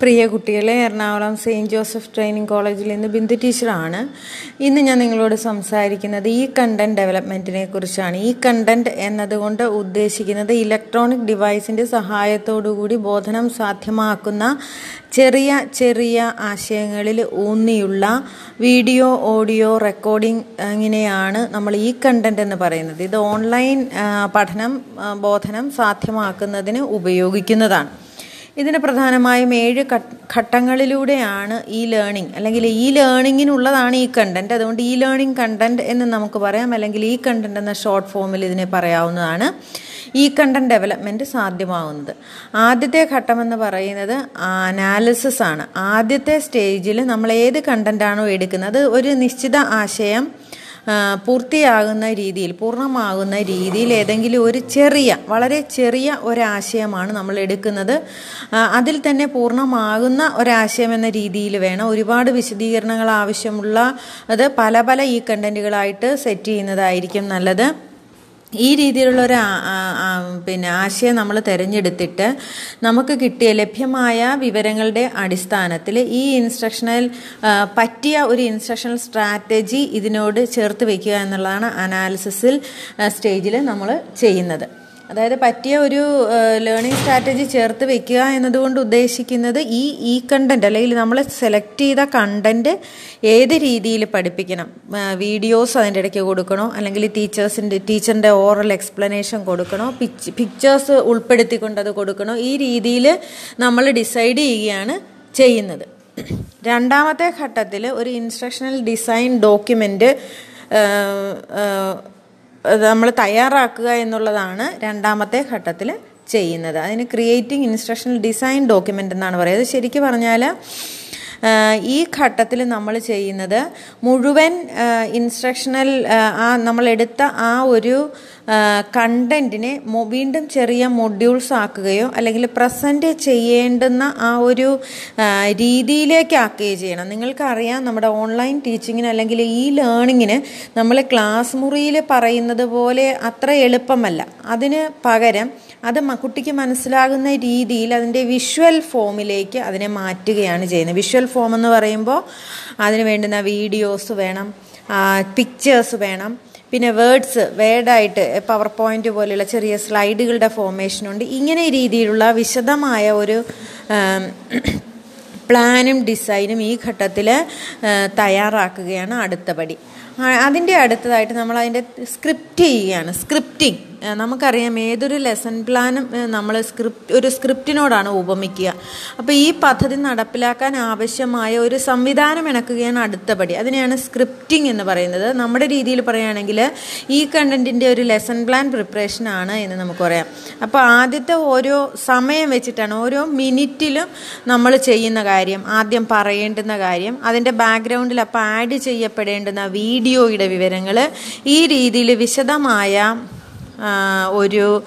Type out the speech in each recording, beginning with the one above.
പ്രിയ കുട്ടികളെ Ernakulam Saint Joseph training കോളേജിൽ നിന്ന് ബിന്ദു ടീച്ചറാണ്. ഇന്ന് ഞാൻ നിങ്ങളോട് സംസാരിക്കുന്നത് ഈ കണ്ടന്റ് ഡെവലപ്മെന്റിനെ കുറിച്ചാണ്. ഈ കണ്ടന്റ് എന്നതുകൊണ്ട് ഉദ്ദേശിക്കുന്നത് ഇലക്ട്രോണിക് ഡിവൈസിന്റെ സഹായത്തോടുകൂടി ബോധനം സാധ്യമാക്കുന്ന ചെറിയ ചെറിയ ആശയങ്ങളിൽ ഊന്നിയുള്ള വീഡിയോ ഓഡിയോ റെക്കോർഡിംഗ് ഇങ്ങനെയാണ് നമ്മൾ ഈ കണ്ടന്റ് എന്ന് പറയുന്നത്. ഇത് ഓൺലൈൻ പഠനം ബോധനം സാധ്യമാക്കുന്നതിന് ഉപയോഗിക്കുന്നതാണ്. ഇതിന് പ്രധാനമായും ഏഴ് ഘട്ടങ്ങളിലൂടെയാണ് ഈ ലേണിംഗ് അല്ലെങ്കിൽ ഈ ലേണിങ്ങിനുള്ളതാണ് ഈ കണ്ടന്റ് അതുകൊണ്ട് ഈ ലേണിംഗ് കണ്ടന്റ് എന്ന് നമുക്ക് പറയാം. അല്ലെങ്കിൽ ഈ കണ്ടന്റ് എന്ന ഷോർട്ട് ഫോമിൽ ഇതിനെ പറയാവുന്നതാണ്. ഈ കണ്ടന്റ് ഡെവലപ്മെന്റ് സാധ്യമാവുന്നത്. ആദ്യത്തെ ഘട്ടം എന്ന് പറയുന്നത് അനാലിസിസ് ആണ്. ആദ്യത്തെ സ്റ്റേജിൽ നമ്മൾ ഏത് കണ്ടന്റാണോ എടുക്കുന്നത്? ഒരു നിശ്ചിത ആശയം പൂർത്തിയാകുന്ന രീതിയിൽ പൂർണമാകുന്ന രീതിയിൽ ഏതെങ്കിലും ഒരു ചെറിയ വളരെ ചെറിയ ഒരാശയമാണ് നമ്മൾ എടുക്കുന്നത്. അതിൽ തന്നെ പൂർണമാകുന്ന ഒരാശയം എന്ന രീതിയിൽ വേണം ഒരുപാട് വിശദീകരണങ്ങൾ ആവശ്യമുള്ള അത് പല പല ഈ കണ്ടന്റുകളായിട്ട് സെറ്റ് ചെയ്യുന്നതായിരിക്കും നല്ലത്. ഈ രീതിയിലുള്ള ഒരു പിന്നെ ആശയം നമ്മൾ തിരഞ്ഞെടുത്തിട്ട് നമുക്ക് കിട്ടിയ ലഭ്യമായ വിവരങ്ങളുടെ അടിസ്ഥാനത്തിൽ ഈ ഇൻസ്ട്രക്ഷണൽ പറ്റിയ ഒരു ഇൻസ്ട്രക്ഷണൽ സ്ട്രാറ്റജി ഇതിനോട് ചേർത്ത് വയ്ക്കുക എന്നുള്ളതാണ് അനാലിസിസിൽ സ്റ്റേജിൽ നമ്മൾ ചെയ്യുന്നത്. അതായത് പറ്റിയ ഒരു ലേണിംഗ് സ്ട്രാറ്റജി ചേർത്ത് വെക്കുക എന്നതുകൊണ്ട് ഉദ്ദേശിക്കുന്നത് ഈ ഈ കണ്ടന്റ് അല്ലെങ്കിൽ നമ്മൾ സെലക്ട് ചെയ്ത കണ്ടന്റ് ഏത് രീതിയിൽ പഠിപ്പിക്കണം? വീഡിയോസ് അതിന്റെ ഇടയ്ക്ക് കൊടുക്കണോ? അല്ലെങ്കിൽ ടീച്ചേഴ്സിന്റെ ടീച്ചറിന്റെ ഓറൽ എക്സ്പ്ലനേഷൻ കൊടുക്കണോ? പിച്ച് പിക്ചേഴ്സ് ഉൾപ്പെടുത്തിക്കൊണ്ട് അത് കൊടുക്കണോ? ഈ രീതിയിൽ നമ്മൾ ഡിസൈഡ് ചെയ്യുകയാണ് ചെയ്യുന്നത്. രണ്ടാമത്തെ ഘട്ടത്തിൽ ഒരു ഇൻസ്ട്രക്ഷണൽ ഡിസൈൻ ഡോക്യുമെന്റ് നമ്മൾ തയ്യാറാക്കുക എന്നുള്ളതാണ് രണ്ടാമത്തെ ഘട്ടത്തിൽ ചെയ്യുന്നത്. അതിന് ക്രിയേറ്റിംഗ് ഇൻസ്ട്രക്ഷണൽ ഡിസൈൻ ഡോക്യുമെന്റ് എന്നാണ് പറയുന്നത്. ശരിക്കും പറഞ്ഞാൽ ഈ ഘട്ടത്തിൽ നമ്മൾ ചെയ്യുന്നത് മുഴുവൻ ഇൻസ്ട്രക്ഷണൽ ആ നമ്മളെടുത്ത ആ ഒരു കണ്ടന്റിനെ വീണ്ടും ചെറിയ മൊഡ്യൂൾസ് ആക്കുകയോ അല്ലെങ്കിൽ പ്രസന്റ് ചെയ്യേണ്ടുന്ന ആ ഒരു രീതിയിലേക്ക് ആക്കുകയോ ചെയ്യണം. നിങ്ങൾക്കറിയാം നമ്മുടെ ഓൺലൈൻ ടീച്ചിങ്ങിന് അല്ലെങ്കിൽ ഈ ലേണിങ്ങിന് നമ്മൾ ക്ലാസ് മുറിയിൽ പറയുന്നത് പോലെ അത്ര എളുപ്പമല്ല. അതിന് പകരം അത് കുട്ടിക്ക് മനസ്സിലാകുന്ന രീതിയിൽ അതിന്റെ വിഷ്വൽ ഫോമിലേക്ക് അതിനെ മാറ്റുകയാണ് ചെയ്യുന്നത്. വിഷ്വൽ ഫോം എന്ന് പറയുമ്പോൾ അതിന് വേണ്ടുന്ന വീഡിയോസ് വേണം പിക്ചേഴ്സ് വേണം പിന്നെ വേർഡ്സ് വേർഡായിട്ട് പവർ പോയിന്റ് പോലെയുള്ള ചെറിയ സ്ലൈഡുകളുടെ ഫോർമേഷനുണ്ട് ഇങ്ങനെ രീതിയിലുള്ള വിശദമായ ഒരു പ്ലാനും ഡിസൈനും ഈ ഘട്ടത്തിൽ തയ്യാറാക്കുകയാണ് അടുത്ത പടി. അതിന്റെ അടുത്തതായിട്ട് നമ്മൾ അതിന്റെ സ്ക്രിപ്റ്റ് ചെയ്യുകയാണ്. സ്ക്രിപ്റ്റിംഗ് നമുക്കറിയാം ഏതൊരു ലെസൺ പ്ലാനും നമ്മൾ സ്ക്രിപ്റ്റ് ഒരു സ്ക്രിപ്റ്റിനോടാണ് ഉപമിക്കുക. അപ്പോൾ ഈ പദ്ധതി നടപ്പിലാക്കാൻ ആവശ്യമായ ഒരു സംവിധാനം ഇണക്കുകയാണ് അടുത്ത പടി അതിനെയാണ് സ്ക്രിപ്റ്റിംഗ് എന്ന് പറയുന്നത്. നമ്മുടെ രീതിയിൽ പറയുകയാണെങ്കിൽ ഈ കണ്ടന്റിന്റെ ഒരു ലെസൺ പ്ലാൻ പ്രിപ്പറേഷൻ ആണ് എന്ന് നമുക്ക് പറയാം. അപ്പോൾ ആദ്യത്തെ ഓരോ സമയം വെച്ചിട്ടാണ് ഓരോ മിനിറ്റിലും നമ്മൾ ചെയ്യുന്ന കാര്യം ആദ്യം പറയേണ്ടുന്ന കാര്യം അതിന്റെ ബാക്ക്ഗ്രൗണ്ടിൽ അപ്പോൾ ആഡ് ചെയ്യപ്പെടേണ്ടുന്ന വീഡിയോയുടെ വിവരങ്ങൾ ഈ രീതിയിൽ വിശദമായ ഒരു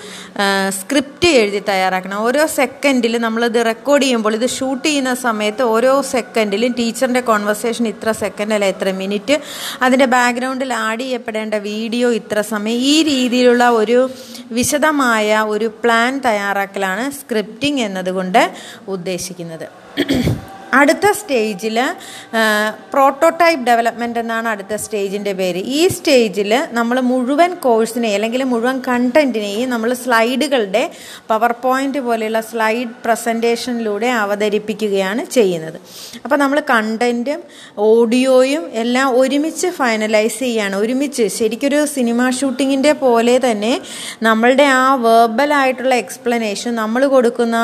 സ്ക്രിപ്റ്റ് എഴുതി തയ്യാറാക്കണം. ഓരോ സെക്കൻഡിൽ നമ്മളിത് റെക്കോർഡ് ചെയ്യുമ്പോൾ ഇത് ഷൂട്ട് ചെയ്യുന്ന സമയത്ത് ഓരോ സെക്കൻഡിലും ടീച്ചറിന്റെ കോൺവെർസേഷൻ ഇത്ര സെക്കൻഡ് അല്ല ഇത്ര മിനിറ്റ് അതിന്റെ ബാക്ക്ഗ്രൗണ്ടിൽ ആഡ് ചെയ്യപ്പെടേണ്ട വീഡിയോ ഇത്ര സമയം. ഈ രീതിയിലുള്ള ഒരു വിശദമായ ഒരു പ്ലാൻ തയ്യാറാക്കലാണ് സ്ക്രിപ്റ്റിംഗ് എന്നതുകൊണ്ട് ഉദ്ദേശിക്കുന്നത്. അടുത്ത സ്റ്റേജിൽ പ്രോട്ടോടൈപ്പ് ഡെവലപ്മെന്റ് എന്നാണ് അടുത്ത സ്റ്റേജിന്റെ പേര്. ഈ സ്റ്റേജിൽ നമ്മൾ മുഴുവൻ കോഴ്സിനെ അല്ലെങ്കിൽ മുഴുവൻ കണ്ടന്റിനെയും നമ്മൾ സ്ലൈഡുകളുടെ പവർ പോയിന്റ് പോലെയുള്ള സ്ലൈഡ് പ്രസന്റേഷനിലൂടെ അവതരിപ്പിക്കുകയാണ് ചെയ്യുന്നത്. അപ്പോൾ നമ്മൾ കണ്ടന്റും ഓഡിയോയും എല്ലാം ഒരുമിച്ച് ഫൈനലൈസ് ചെയ്യുകയാണ് ഒരുമിച്ച് ശരിക്കൊരു സിനിമ ഷൂട്ടിങ്ങിന്റെ പോലെ തന്നെ നമ്മളുടെ ആ വേർബലായിട്ടുള്ള എക്സ്പ്ലനേഷൻ നമ്മൾ കൊടുക്കുന്ന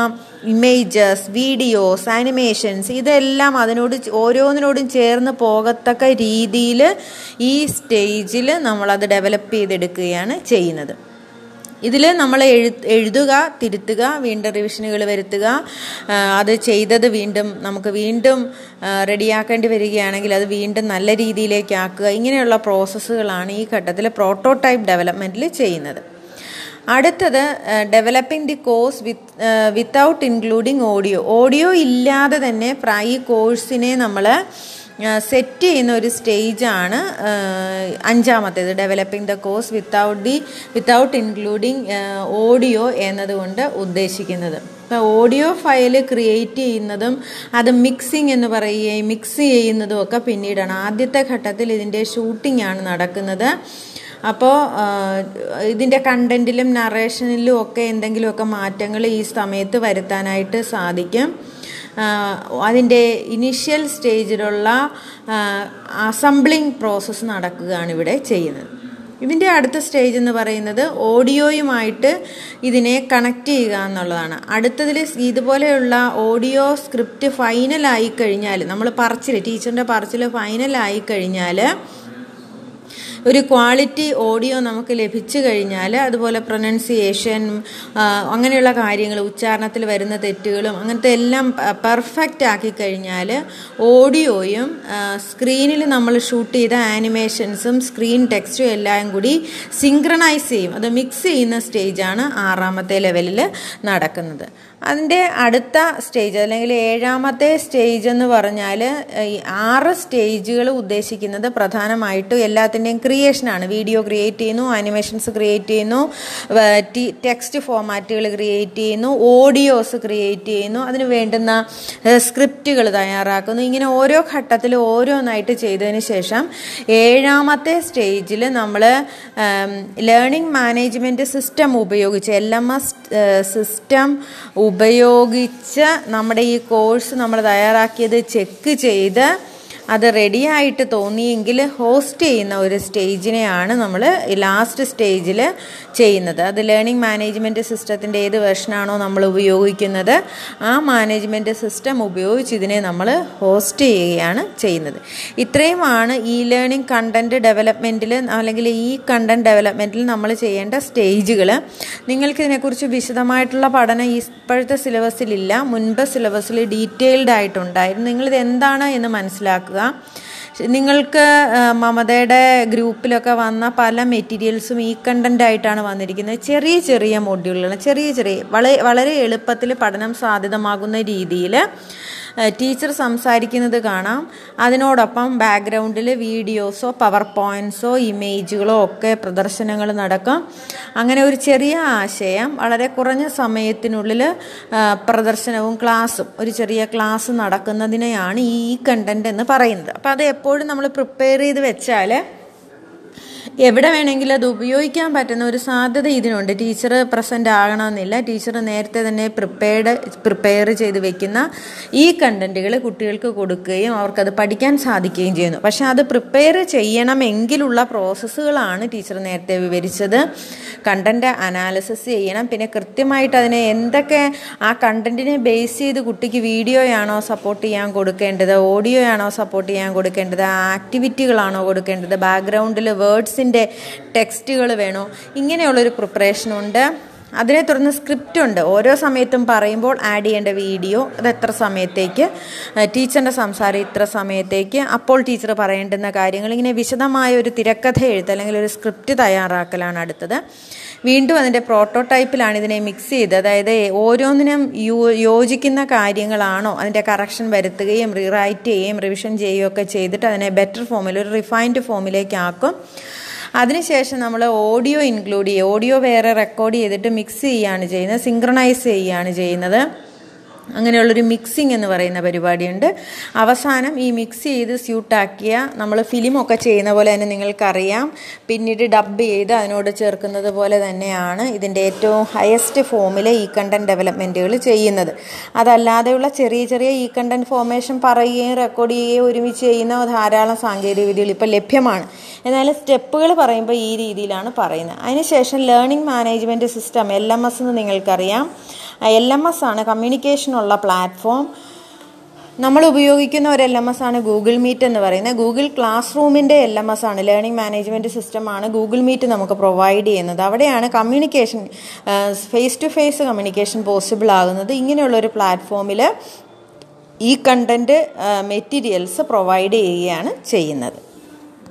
ഇമേജസ് വീഡിയോസ് ആനിമേഷൻസ് ഇതെല്ലാം അതിനോട് ഓരോന്നിനോടും ചേർന്ന് പോകത്തക്ക രീതിയിൽ ഈ സ്റ്റേജിൽ നമ്മളത് ഡെവലപ്പ് ചെയ്തെടുക്കുകയാണ് ചെയ്യുന്നത്. ഇതിൽ നമ്മൾ എഴു എഴുതുക തിരുത്തുക വീണ്ടും റിവിഷനുകൾ വരുത്തുക അത് ചെയ്തത് വീണ്ടും നമുക്ക് വീണ്ടും റെഡിയാക്കേണ്ടി വരികയാണെങ്കിൽ അത് വീണ്ടും നല്ല രീതിയിലേക്ക് ആക്കുക. ഇങ്ങനെയുള്ള പ്രോസസ്സുകളാണ് ഈ ഘട്ടത്തിൽ പ്രോട്ടോടൈപ്പ് ഡെവലപ്മെന്റിൽ ചെയ്യുന്നത്. അടുത്തത് developing the course with without including audio audio ഇല്ലാതെ തന്നെ ഈ കോഴ്സിനെ നമ്മൾ സെറ്റ് ചെയ്യുന്ന ഒരു സ്റ്റേജാണ് അഞ്ചാമത്തേത്. Developing the course without the without including audio എന്നതുകൊണ്ട് ഉദ്ദേശിക്കുന്നത്. ഇപ്പോൾ ഓഡിയോ ഫയൽ ക്രിയേറ്റ് ചെയ്യുന്നതും അത് മിക്സിംഗ് എന്ന് പറയുകയും മിക്സ് ചെയ്യുന്നതും ഒക്കെ പിന്നീടാണ്. ആദ്യത്തെ ഘട്ടത്തിൽ ഇതിന്റെ ഷൂട്ടിംഗ് ആണ് നടക്കുന്നത്. അപ്പോൾ ഇതിന്റെ കണ്ടന്റിലും നറേഷനിലും ഒക്കെ എന്തെങ്കിലുമൊക്കെ മാറ്റങ്ങൾ ഈ സമയത്ത് വരുത്താനായിട്ട് സാധിക്കും. അതിന്റെ ഇനിഷ്യൽ സ്റ്റേജിലുള്ള അസംബ്ലിംഗ് പ്രോസസ്സ് നടക്കുകയാണ് ഇവിടെ ചെയ്യുന്നത്. ഇതിന്റെ അടുത്ത സ്റ്റേജ് എന്ന് പറയുന്നത് ഓഡിയോയുമായിട്ട് ഇതിനെ കണക്ട് ചെയ്യുക എന്നുള്ളതാണ്. അടുത്തതിൽ ഇതുപോലെയുള്ള ഓഡിയോ സ്ക്രിപ്റ്റ് ഫൈനലായി കഴിഞ്ഞാൽ നമ്മൾ പറച്ചിൽ ടീച്ചറിന്റെ പറച്ചിൽ ഫൈനലായി കഴിഞ്ഞാൽ ഒരു ക്വാളിറ്റി ഓഡിയോ നമുക്ക് ലഭിച്ചു കഴിഞ്ഞാൽ അതുപോലെ പ്രൊനൗൺസിയേഷൻ അങ്ങനെയുള്ള കാര്യങ്ങൾ ഉച്ചാരണത്തിൽ വരുന്ന തെറ്റുകളും അങ്ങനത്തെ എല്ലാം പെർഫെക്റ്റ് ആക്കി കഴിഞ്ഞാൽ ഓഡിയോയും സ്ക്രീനിൽ നമ്മൾ ഷൂട്ട് ചെയ്ത ആനിമേഷൻസും സ്ക്രീൻ ടെക്സ്റ്റും എല്ലാം കൂടി സിങ്ക്രണൈസ് ചെയ്യും. അത് മിക്സ് ചെയ്യുന്ന സ്റ്റേജാണ് ആറാമത്തെ ലെവലിൽ നടക്കുന്നത്. അതിന്റെ അടുത്ത സ്റ്റേജ് അല്ലെങ്കിൽ ഏഴാമത്തെ സ്റ്റേജ് എന്ന് പറഞ്ഞാൽ ആറ് സ്റ്റേജുകൾ ഉദ്ദേശിക്കുന്നത് പ്രധാനമായിട്ടും എല്ലാത്തിന്റെയും ക്രിയേഷനാണ് വീഡിയോ ക്രിയേറ്റ് ചെയ്യുന്നു ആനിമേഷൻസ് ക്രിയേറ്റ് ചെയ്യുന്നു ടെക്സ്റ്റ് ഫോമാറ്റുകൾ ക്രിയേറ്റ് ചെയ്യുന്നു ഓഡിയോസ് ക്രിയേറ്റ് ചെയ്യുന്നു അതിന് വേണ്ടുന്ന സ്ക്രിപ്റ്റുകൾ തയ്യാറാക്കുന്നു. ഇങ്ങനെ ഓരോ ഘട്ടത്തിൽ ഓരോന്നായിട്ട് ചെയ്തതിന് ശേഷം ഏഴാമത്തെ സ്റ്റേജിൽ നമ്മൾ ലേണിംഗ് മാനേജ്മെന്റ് സിസ്റ്റം ഉപയോഗിച്ച് എൽ എം എസ് സിസ്റ്റം ഉപയോഗിച്ച് നമ്മുടെ ഈ കോഴ്സ് നമ്മൾ തയ്യാറാക്കിയത് ചെക്ക് ചെയ്ത് അത് റെഡിയായിട്ട് തോന്നിയെങ്കിൽ ഹോസ്റ്റ് ചെയ്യുന്ന ഒരു സ്റ്റേജിനെയാണ് നമ്മൾ ലാസ്റ്റ് സ്റ്റേജിൽ ചെയ്യുന്നത്. അത് ലേണിംഗ് മാനേജ്മെന്റ് സിസ്റ്റത്തിന്റെ ഏത് വെർഷനാണോ നമ്മൾ ഉപയോഗിക്കുന്നത് ആ മാനേജ്മെന്റ് സിസ്റ്റം ഉപയോഗിച്ച് ഇതിനെ നമ്മൾ ഹോസ്റ്റ് ചെയ്യുകയാണ് ചെയ്യുന്നത്. ഇത്രയുമാണ് ഈ ലേണിംഗ് കണ്ടന്റ് ഡെവലപ്മെന്റിൽ അല്ലെങ്കിൽ ഈ കണ്ടന്റ് ഡെവലപ്മെന്റിൽ നമ്മൾ ചെയ്യേണ്ട സ്റ്റേജുകൾ നിങ്ങൾക്ക് ഇതിനെക്കുറിച്ച് വിശദമായിട്ടുള്ള പഠനം ഇപ്പോഴത്തെ സിലബസിലില്ല മുൻപ് സിലബസിൽ ഡീറ്റെയിൽഡ് ആയിട്ടുണ്ടായിരുന്നു. നിങ്ങളിത് എന്താണ് എന്ന് മനസ്സിലാക്കുക നിങ്ങൾക്ക് മമതയുടെ ഗ്രൂപ്പിലൊക്കെ വന്ന പല മെറ്റീരിയൽസും ഈ കണ്ടന്റ് ആയിട്ടാണ് വന്നിരിക്കുന്നത്. ചെറിയ ചെറിയ മോഡ്യൂളുകൾ ചെറിയ ചെറിയ വളരെ വളരെ എളുപ്പത്തിൽ പഠനം സാധ്യതമാകുന്ന രീതിയിൽ ടീച്ചർ സംസാരിക്കുന്നത് കാണാം. അതിനോടൊപ്പം ബാക്ക്ഗ്രൗണ്ടിൽ വീഡിയോസോ പവർ പോയിന്റ്സോ ഇമേജുകളോ ഒക്കെ പ്രദർശനങ്ങൾ നടക്കും. അങ്ങനെ ഒരു ചെറിയ ആശയം വളരെ കുറഞ്ഞ സമയത്തിനുള്ളിൽ പ്രദർശനവും ക്ലാസ്സും ഒരു ചെറിയ ക്ലാസ് നടക്കുന്നതിനെയാണ് ഈ കണ്ടന്റ് എന്ന് പറയുന്നത്. അപ്പോൾ അത് എപ്പോഴും നമ്മൾ പ്രിപ്പയർ ചെയ്ത് വെച്ചാൽ എവിടെ വേണമെങ്കിലും അത് ഉപയോഗിക്കാൻ പറ്റുന്ന ഒരു സാധ്യത ഇതിനുണ്ട്. ടീച്ചർ പ്രസന്റ് ആകണമെന്നില്ല. ടീച്ചർ നേരത്തെ തന്നെ പ്രിപ്പയർഡ് പ്രിപ്പയർ ചെയ്ത് വെക്കുന്ന ഈ കണ്ടന്റുകൾ കുട്ടികൾക്ക് കൊടുക്കുകയും അവർക്കത് പഠിക്കാൻ സാധിക്കുകയും ചെയ്യുന്നു. പക്ഷേ അത് പ്രിപ്പയർ ചെയ്യണമെങ്കിലുള്ള പ്രോസസ്സുകളാണ് ടീച്ചർ നേരത്തെ വിവരിച്ചത്. കണ്ടന്റ് അനാലിസിസ് ചെയ്യണം. പിന്നെ കൃത്യമായിട്ട് അതിനെ എന്തൊക്കെ ആ കണ്ടന്റിനെ ബേസ് ചെയ്ത് കുട്ടിക്ക് വീഡിയോയാണോ സപ്പോർട്ട് ചെയ്യാൻ കൊടുക്കേണ്ടത് ഓഡിയോയാണോ സപ്പോർട്ട് ചെയ്യാൻ കൊടുക്കേണ്ടത് ആക്ടിവിറ്റികളാണോ കൊടുക്കേണ്ടത് ബാക്ക്ഗ്രൗണ്ടിൽ വേർഡ്സിന്റെ ടെക്സ്റ്റുകൾ വേണോ? ഇങ്ങനെയുള്ളൊരു പ്രിപ്പറേഷനുണ്ട്. അതിനെ തുടർന്ന് സ്ക്രിപ്റ്റ് ഉണ്ട് ഓരോ സമയത്തും പറയുമ്പോൾ ആഡ് ചെയ്യേണ്ട വീഡിയോ അത് എത്ര സമയത്തേക്ക് ടീച്ചറിന്റെ സംസാരം ഇത്ര സമയത്തേക്ക് അപ്പോൾ ടീച്ചർ പറയേണ്ടുന്ന കാര്യങ്ങൾ. ഇങ്ങനെ വിശദമായ ഒരു തിരക്കഥ എഴുത്ത് അല്ലെങ്കിൽ ഒരു സ്ക്രിപ്റ്റ് തയ്യാറാക്കലാണ് അടുത്തത്. വീണ്ടും അതിന്റെ പ്രോട്ടോടൈപ്പിലാണ് ഇതിനെ മിക്സ് ചെയ്ത് അതായത് ഓരോന്നിനും യോജിക്കുന്ന കാര്യങ്ങളാണോ അതിന്റെ കറക്ഷൻ വരുത്തുകയും റീറൈറ്റ് ചെയ്യുകയും റിവിഷൻ ചെയ്യുകയൊക്കെ ചെയ്തിട്ട് അതിനെ ബെറ്റർ ഫോമിൽ ഒരു റിഫൈൻഡ് ഫോമിലേക്ക് ആക്കും. അതിനുശേഷം നമ്മൾ ഓഡിയോ ഇൻക്ലൂഡ് ചെയ്യുക ഓഡിയോ വേറെ റെക്കോർഡ് ചെയ്തിട്ട് മിക്സ് ചെയ്യുകയാണ് ചെയ്യുന്നത് സിങ്ക്രണൈസ് ചെയ്യുകയാണ് ചെയ്യുന്നത്. അങ്ങനെയുള്ളൊരു മിക്സിംഗ് എന്ന് പറയുന്ന പരിപാടിയുണ്ട്. അവസാനം ഈ മിക്സ് ചെയ്ത് സ്യൂട്ടാക്കിയ നമ്മൾ ഫിലിമൊക്കെ ചെയ്യുന്ന പോലെ തന്നെ നിങ്ങൾക്കറിയാം. പിന്നീട് ഡബ് ചെയ്ത് അതിനോട് ചേർക്കുന്നത് പോലെ തന്നെയാണ് ഇതിന്റെ ഏറ്റവും ഹയസ്റ്റ് ഫോമിൽ ഈ കണ്ടന്റ് ഡെവലപ്മെന്റുകൾ ചെയ്യുന്നത്. അതല്ലാതെയുള്ള ചെറിയ ചെറിയ ഈ കണ്ടന്റ് ഫോർമേഷൻ പറയുകയും റെക്കോർഡ് ചെയ്യുകയും ഒരുമിച്ച് ചെയ്യുന്ന ധാരാളം സാങ്കേതിക വിദ്യകൾ ഇപ്പോൾ ലഭ്യമാണ്. എന്നാൽ സ്റ്റെപ്പുകൾ പറയുമ്പോൾ ഈ രീതിയിലാണ് പറയുന്നത്. അതിനുശേഷം learning management system L M S എന്ന് നിങ്ങൾക്കറിയാം. എൽ എം എസ് ആണ് കമ്മ്യൂണിക്കേഷനുള്ള പ്ലാറ്റ്ഫോം നമ്മൾ ഉപയോഗിക്കുന്ന ഒരു എൽ എം എസ് ആണ് ഗൂഗിൾ മീറ്റ് എന്ന് പറയുന്നത്. ഗൂഗിൾ ക്ലാസ് റൂമിന്റെ എൽ എം എസ് ആണ് ലേണിംഗ് മാനേജ്മെന്റ് സിസ്റ്റമാണ് ഗൂഗിൾ മീറ്റ് നമുക്ക് പ്രൊവൈഡ് ചെയ്യുന്നത്. അവിടെയാണ് communication face to face communication possible ആകുന്നത്. ഇങ്ങനെയുള്ള ഒരു പ്ലാറ്റ്ഫോമിൽ ഈ കണ്ടന്റ് മെറ്റീരിയൽസ് പ്രൊവൈഡ് ചെയ്യുകയാണ് ചെയ്യുന്നത്.